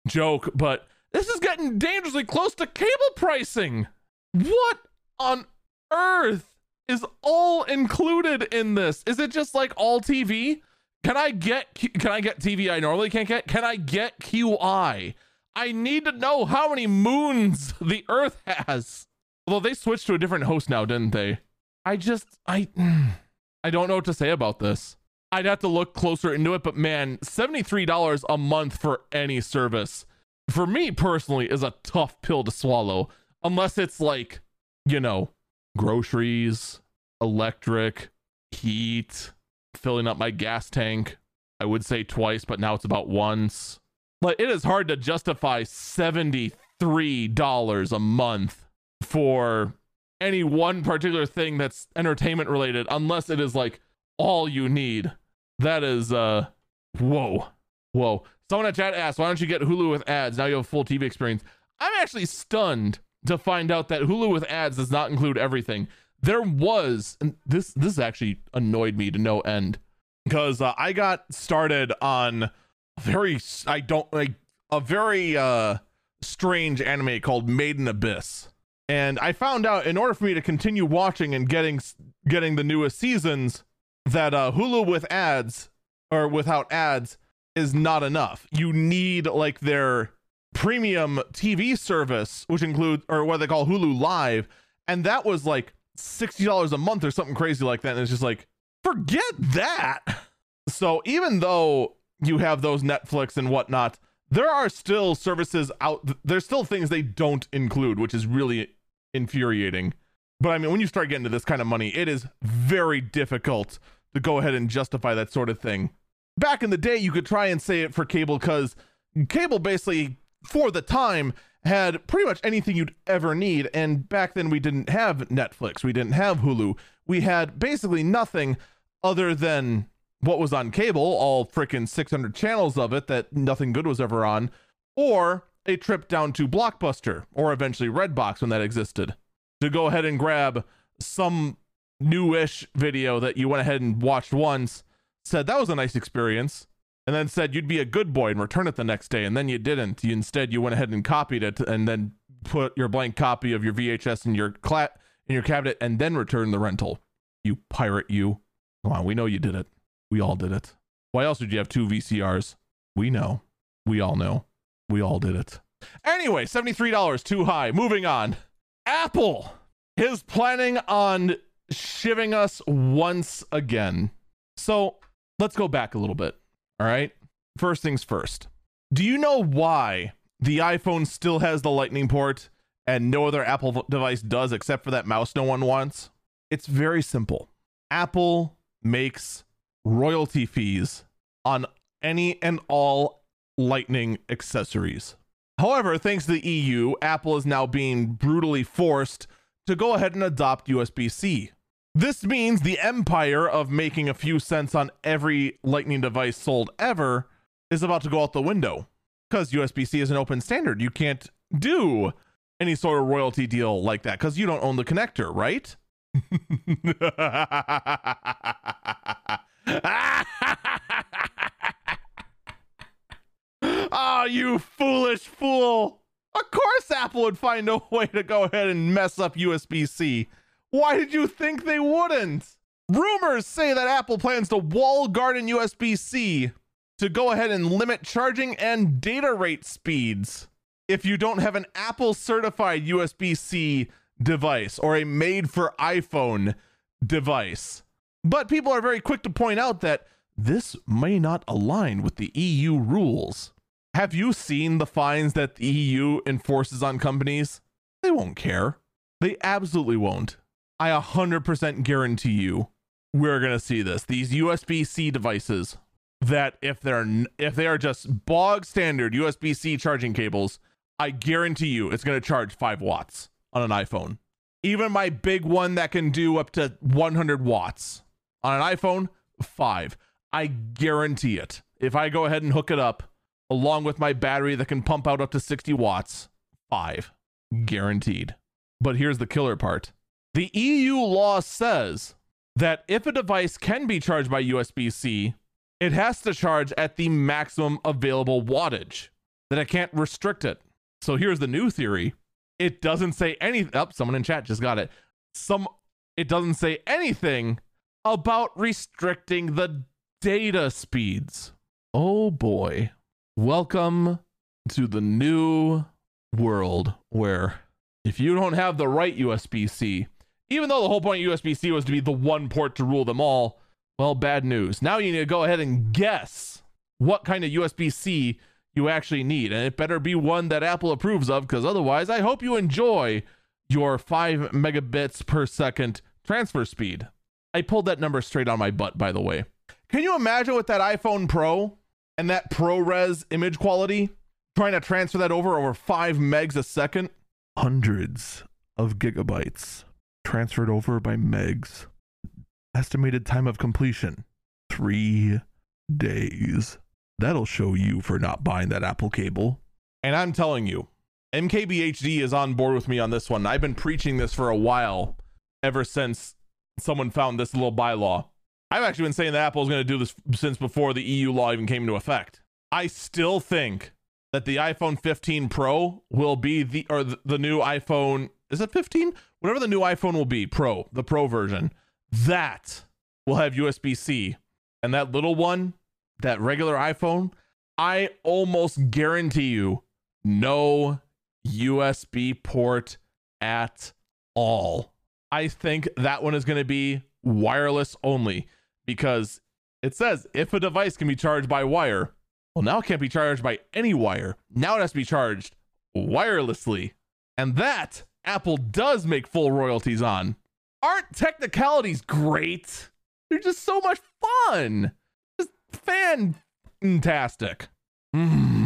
joke, but this is getting dangerously close to cable pricing. What on earth is all included in this? Is it just like all TV? Can I get can I get TV I normally can't get? Can I get QI? I need to know how many moons the Earth has. Although they switched to a different host now, didn't they? I just I mm, I don't know what to say about this. I'd have to look closer into it, but man, $73 a month for any service for me personally is a tough pill to swallow unless it's like, you know, groceries, electric, heat, filling up my gas tank. I would say twice, but now it's about once. But it is hard to justify $73 a month for any one particular thing that's entertainment related unless it is like all you need. That is uh whoa. Whoa. Someone at chat asked, why don't you get Hulu with ads? Now you have a full TV experience. I'm actually stunned to find out that Hulu with ads does not include everything. There was, and this this actually annoyed me to no end because uh, I got started on very I don't like a very uh strange anime called Made in Abyss. And I found out in order for me to continue watching and getting getting the newest seasons that uh Hulu with ads or without ads is not enough. You need like their premium TV service, which includes or what they call Hulu Live, and that was like sixty dollars a month or something crazy like that. And it's just like, forget that. So even though you have those Netflix and whatnot, there are still services out. There's still things they don't include, which is really infuriating. But I mean, when you start getting to this kind of money, it is very difficult to go ahead and justify that sort of thing back in the day, you could try and say it for cable because cable basically, for the time, had pretty much anything you'd ever need. And back then, we didn't have Netflix, we didn't have Hulu, we had basically nothing other than what was on cable, all freaking 600 channels of it that nothing good was ever on, or a trip down to Blockbuster or eventually Redbox when that existed to go ahead and grab some newish video that you went ahead and watched once said that was a nice experience, and then said you'd be a good boy and return it the next day, and then you didn't. You instead you went ahead and copied it, and then put your blank copy of your VHS in your clat in your cabinet, and then returned the rental. You pirate, you! Come on, we know you did it. We all did it. Why else would you have two VCRs? We know. We all know. We all did it. Anyway, $73 too high. Moving on. Apple is planning on shiving us once again. So let's go back a little bit. All right. First things first. Do you know why the iPhone still has the lightning port and no other Apple device does except for that mouse no one wants? It's very simple. Apple makes royalty fees on any and all lightning accessories. However, thanks to the EU, Apple is now being brutally forced to go ahead and adopt USB C. This means the empire of making a few cents on every Lightning device sold ever is about to go out the window because USB C is an open standard. You can't do any sort of royalty deal like that because you don't own the connector, right? Oh, you foolish fool. Of course, Apple would find a way to go ahead and mess up USB C. Why did you think they wouldn't? Rumors say that Apple plans to wall garden USB C to go ahead and limit charging and data rate speeds. If you don't have an Apple certified USB C device or a made for iPhone device. But people are very quick to point out that this may not align with the EU rules. Have you seen the fines that the EU enforces on companies? They won't care. They absolutely won't. I 100% guarantee you we're going to see this. These USB-C devices that if they're if they are just bog standard USB-C charging cables, I guarantee you it's going to charge 5 watts on an iPhone. Even my big one that can do up to 100 watts on an iPhone, 5. I guarantee it. If I go ahead and hook it up along with my battery that can pump out up to 60 watts, 5. Guaranteed. But here's the killer part the EU law says that if a device can be charged by USB C, it has to charge at the maximum available wattage, that it can't restrict it. So here's the new theory it doesn't say anything. Up, oh, someone in chat just got it. Some, it doesn't say anything about restricting the data speeds. Oh boy. Welcome to the new world where if you don't have the right USB C, even though the whole point of USB C was to be the one port to rule them all, well, bad news. Now you need to go ahead and guess what kind of USB C you actually need. And it better be one that Apple approves of, because otherwise, I hope you enjoy your 5 megabits per second transfer speed. I pulled that number straight on my butt, by the way. Can you imagine with that iPhone Pro and that ProRes image quality trying to transfer that over over 5 megs a second? Hundreds of gigabytes transferred over by megs. Estimated time of completion three days. That'll show you for not buying that Apple cable. And I'm telling you, MKBHD is on board with me on this one. I've been preaching this for a while, ever since someone found this little bylaw. I've actually been saying that Apple is going to do this since before the EU law even came into effect. I still think that the iPhone 15 Pro will be the or the new iPhone is it 15? Whatever the new iPhone will be, Pro, the Pro version, that will have USB-C. And that little one, that regular iPhone, I almost guarantee you no USB port at all. I think that one is going to be wireless only because it says if a device can be charged by wire, well, now it can't be charged by any wire. Now it has to be charged wirelessly. And that Apple does make full royalties on. Aren't technicalities great? They're just so much fun. Just fantastic. that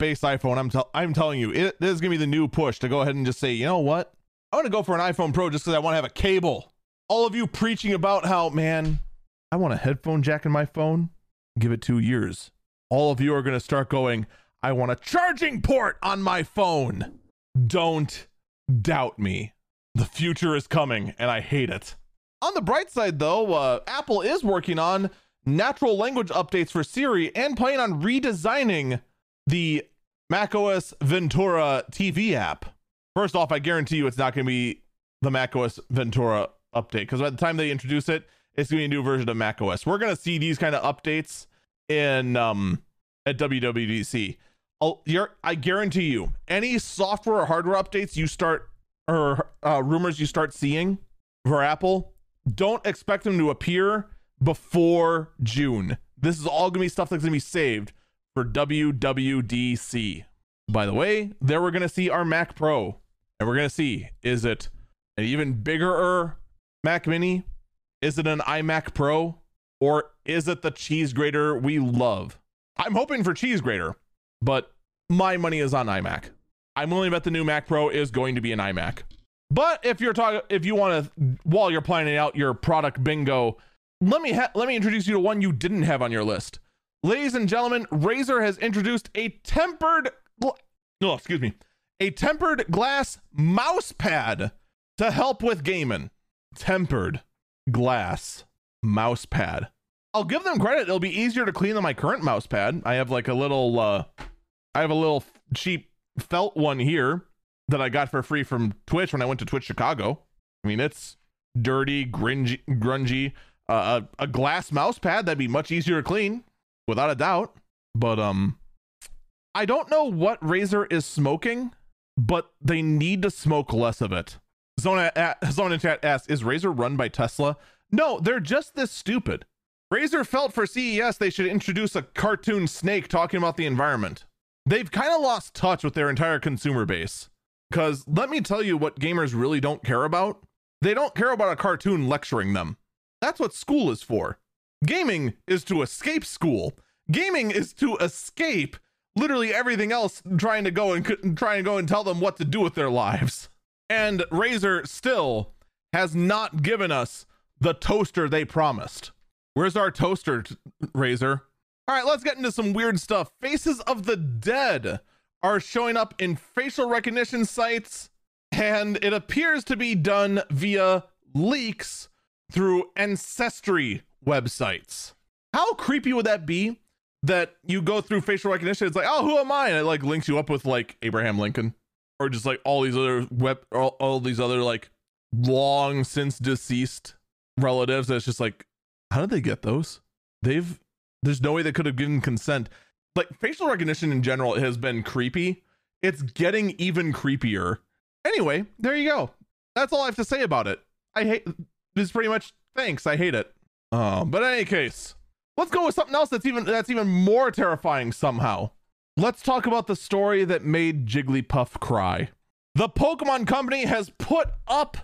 base iPhone, I'm, I'm telling you, it, this is going to be the new push to go ahead and just say, you know what? I want to go for an iPhone Pro just because I want to have a cable. All of you preaching about how, man, I want a headphone jack in my phone. Give it two years. All of you are going to start going, I want a charging port on my phone. Don't doubt me. The future is coming and I hate it. On the bright side, though, uh, Apple is working on natural language updates for Siri and planning on redesigning the macOS Ventura TV app. First off, I guarantee you it's not going to be the macOS Ventura update because by the time they introduce it, it's going to be a new version of macOS. We're going to see these kind of updates in um, at WWDC. I'll, I guarantee you, any software or hardware updates you start or uh, rumors you start seeing for Apple, don't expect them to appear before June. This is all gonna be stuff that's gonna be saved for WWDC. By the way, there we're gonna see our Mac Pro, and we're gonna see is it an even bigger Mac Mini? Is it an iMac Pro? Or is it the cheese grater we love? I'm hoping for cheese grater but my money is on iMac. I'm willing to bet the new Mac Pro is going to be an iMac. But if you're talking, if you want to, while you're planning out your product bingo, let me ha- let me introduce you to one you didn't have on your list. Ladies and gentlemen, Razer has introduced a tempered, gl- no, excuse me, a tempered glass mouse pad to help with gaming. Tempered glass mouse pad. I'll give them credit. It'll be easier to clean than my current mouse pad. I have like a little uh I have a little cheap felt one here that I got for free from Twitch when I went to Twitch Chicago. I mean, it's dirty, grungy, grungy. Uh, a, a glass mouse pad that'd be much easier to clean, without a doubt. But um, I don't know what Razer is smoking, but they need to smoke less of it. Zona, Zona chat asks, "Is Razer run by Tesla?" No, they're just this stupid. Razer felt for CES they should introduce a cartoon snake talking about the environment they've kind of lost touch with their entire consumer base. Because let me tell you what gamers really don't care about. They don't care about a cartoon lecturing them. That's what school is for. Gaming is to escape school. Gaming is to escape literally everything else trying to go and trying to go and tell them what to do with their lives. And Razer still has not given us the toaster they promised. Where's our toaster, Razer? All right, let's get into some weird stuff. Faces of the Dead are showing up in facial recognition sites, and it appears to be done via leaks through ancestry websites. How creepy would that be? That you go through facial recognition, it's like, oh, who am I? And it like links you up with like Abraham Lincoln, or just like all these other web, all, all these other like long since deceased relatives. That's just like, how did they get those? They've There's no way they could have given consent. Like facial recognition in general has been creepy. It's getting even creepier. Anyway, there you go. That's all I have to say about it. I hate this pretty much thanks. I hate it. Um, but in any case, let's go with something else that's even that's even more terrifying somehow. Let's talk about the story that made Jigglypuff cry. The Pokemon Company has put up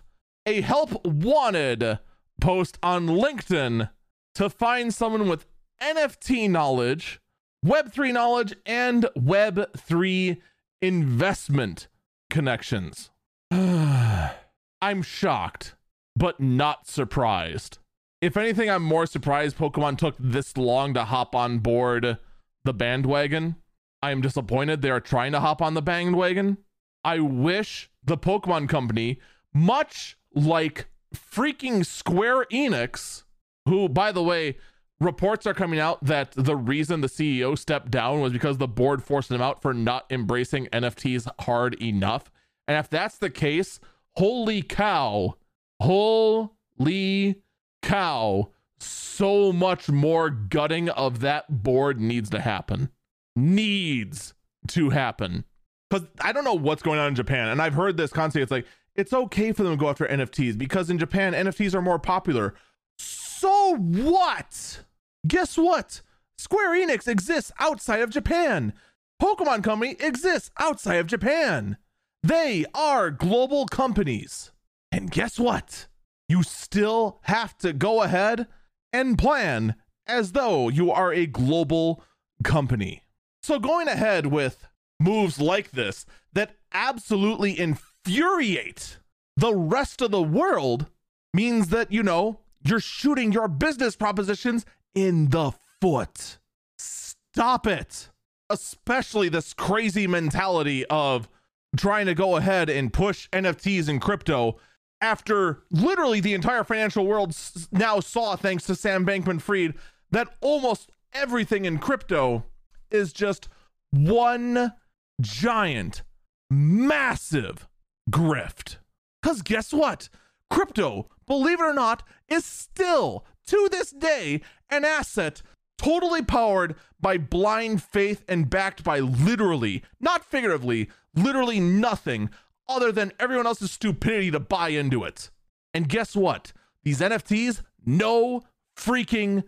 a help wanted post on LinkedIn to find someone with NFT knowledge, Web3 knowledge, and Web3 investment connections. I'm shocked, but not surprised. If anything, I'm more surprised Pokemon took this long to hop on board the bandwagon. I am disappointed they are trying to hop on the bandwagon. I wish the Pokemon Company, much like freaking Square Enix, who, by the way, reports are coming out that the reason the CEO stepped down was because the board forced him out for not embracing NFTs hard enough. And if that's the case, holy cow, holy cow, so much more gutting of that board needs to happen. Needs to happen. Because I don't know what's going on in Japan. And I've heard this concept. It's like, it's okay for them to go after NFTs because in Japan, NFTs are more popular. So what? Guess what? Square Enix exists outside of Japan. Pokemon Company exists outside of Japan. They are global companies. And guess what? You still have to go ahead and plan as though you are a global company. So, going ahead with moves like this that absolutely infuriate the rest of the world means that, you know, you're shooting your business propositions in the foot. Stop it. Especially this crazy mentality of trying to go ahead and push NFTs and crypto after literally the entire financial world now saw, thanks to Sam Bankman Fried, that almost everything in crypto is just one giant, massive grift. Because guess what? Crypto, believe it or not, is still to this day an asset totally powered by blind faith and backed by literally, not figuratively, literally nothing other than everyone else's stupidity to buy into it. And guess what? These NFTs, no freaking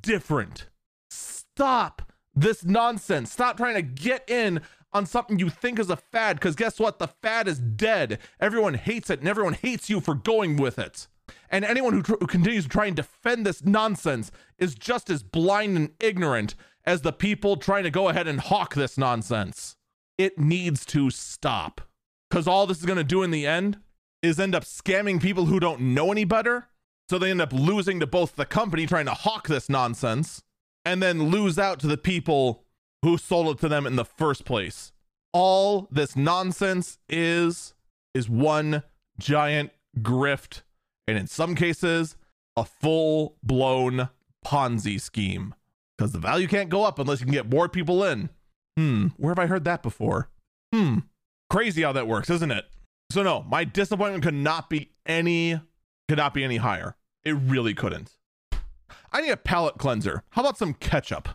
different. Stop this nonsense. Stop trying to get in on something you think is a fad because guess what? The fad is dead. Everyone hates it and everyone hates you for going with it. And anyone who, tr- who continues to try and defend this nonsense is just as blind and ignorant as the people trying to go ahead and hawk this nonsense. It needs to stop. Because all this is going to do in the end is end up scamming people who don't know any better. So they end up losing to both the company trying to hawk this nonsense and then lose out to the people who sold it to them in the first place. All this nonsense is is one giant grift and in some cases, a full blown Ponzi scheme. Because the value can't go up unless you can get more people in. Hmm, where have I heard that before? Hmm, crazy how that works, isn't it? So no, my disappointment could not be any could not be any higher. It really couldn't. I need a palate cleanser. How about some ketchup?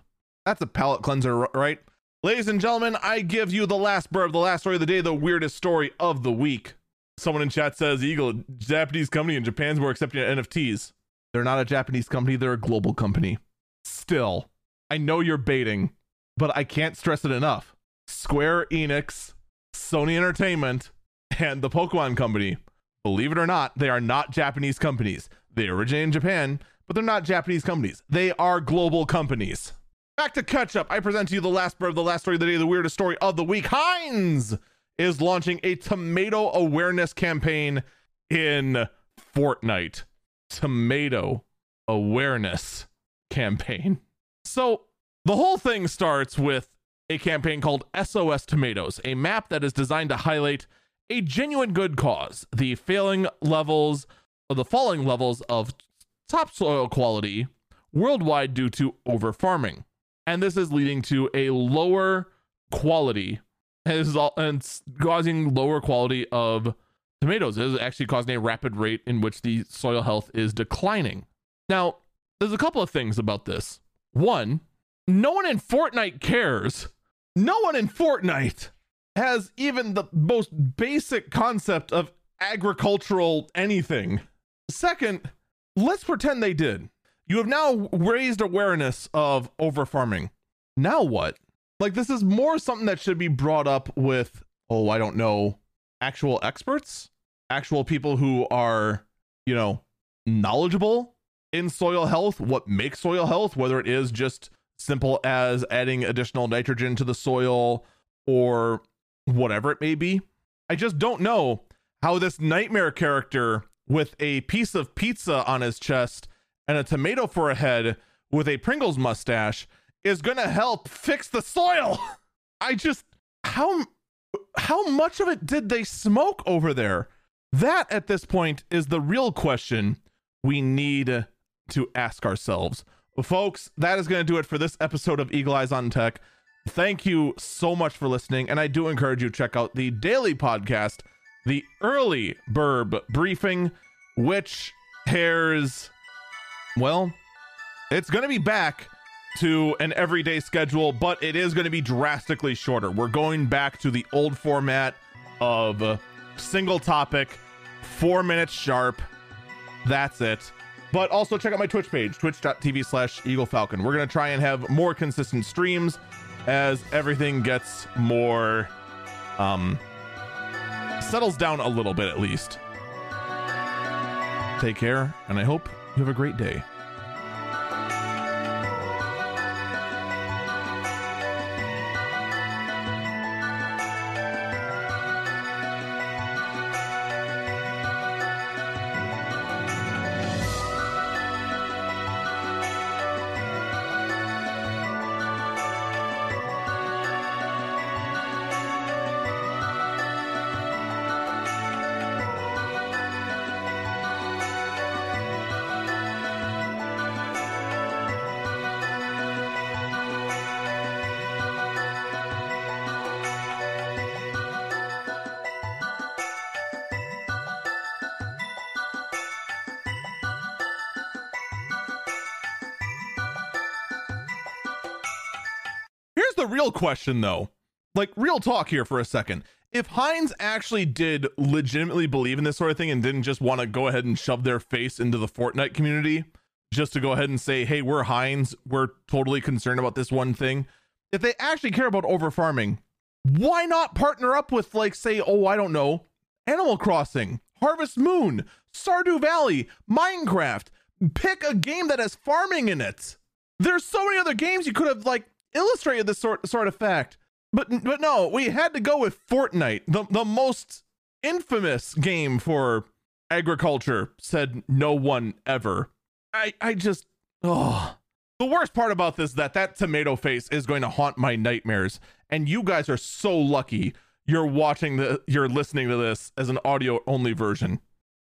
That's a palate cleanser, right? Ladies and gentlemen, I give you the last burb, the last story of the day, the weirdest story of the week. Someone in chat says Eagle, Japanese company in Japan's more accepting NFTs. They're not a Japanese company, they're a global company. Still, I know you're baiting, but I can't stress it enough. Square Enix, Sony Entertainment, and the Pokemon Company, believe it or not, they are not Japanese companies. They originate in Japan, but they're not Japanese companies. They are global companies. Back to catch up. I present to you the last bird, of the last story of the day, the weirdest story of the week. Heinz is launching a tomato awareness campaign in Fortnite. Tomato awareness campaign. So the whole thing starts with a campaign called SOS Tomatoes, a map that is designed to highlight a genuine good cause, the failing levels or the falling levels of topsoil quality worldwide due to over farming. And this is leading to a lower quality is all, and causing lower quality of tomatoes. It is actually causing a rapid rate in which the soil health is declining. Now, there's a couple of things about this. One, no one in Fortnite cares. No one in Fortnite has even the most basic concept of agricultural anything. Second, let's pretend they did. You have now raised awareness of over farming. Now what? Like, this is more something that should be brought up with, oh, I don't know, actual experts, actual people who are, you know, knowledgeable in soil health, what makes soil health, whether it is just simple as adding additional nitrogen to the soil or whatever it may be. I just don't know how this nightmare character with a piece of pizza on his chest and a tomato for a head with a Pringles mustache is going to help fix the soil. I just how how much of it did they smoke over there? That at this point is the real question we need to ask ourselves. Folks, that is going to do it for this episode of Eagle Eyes on Tech. Thank you so much for listening. And I do encourage you to check out the daily podcast, the early Burb briefing, which pairs, well, it's going to be back to an everyday schedule, but it is going to be drastically shorter. We're going back to the old format of single topic, four minutes sharp. That's it. But also check out my Twitch page, twitch.tv slash Eagle Falcon. We're going to try and have more consistent streams as everything gets more, um, settles down a little bit at least. Take care, and I hope you have a great day. Question, though. Like, real talk here for a second. If Heinz actually did legitimately believe in this sort of thing and didn't just want to go ahead and shove their face into the Fortnite community, just to go ahead and say, hey, we're Heinz, we're totally concerned about this one thing. If they actually care about over farming, why not partner up with, like, say, oh, I don't know, Animal Crossing, Harvest Moon, Stardew Valley, Minecraft? Pick a game that has farming in it. There's so many other games you could have, like, illustrated this sort sort of fact. But but no, we had to go with Fortnite, the the most infamous game for agriculture, said no one ever. I I just oh. The worst part about this is that that tomato face is going to haunt my nightmares and you guys are so lucky you're watching the you're listening to this as an audio only version.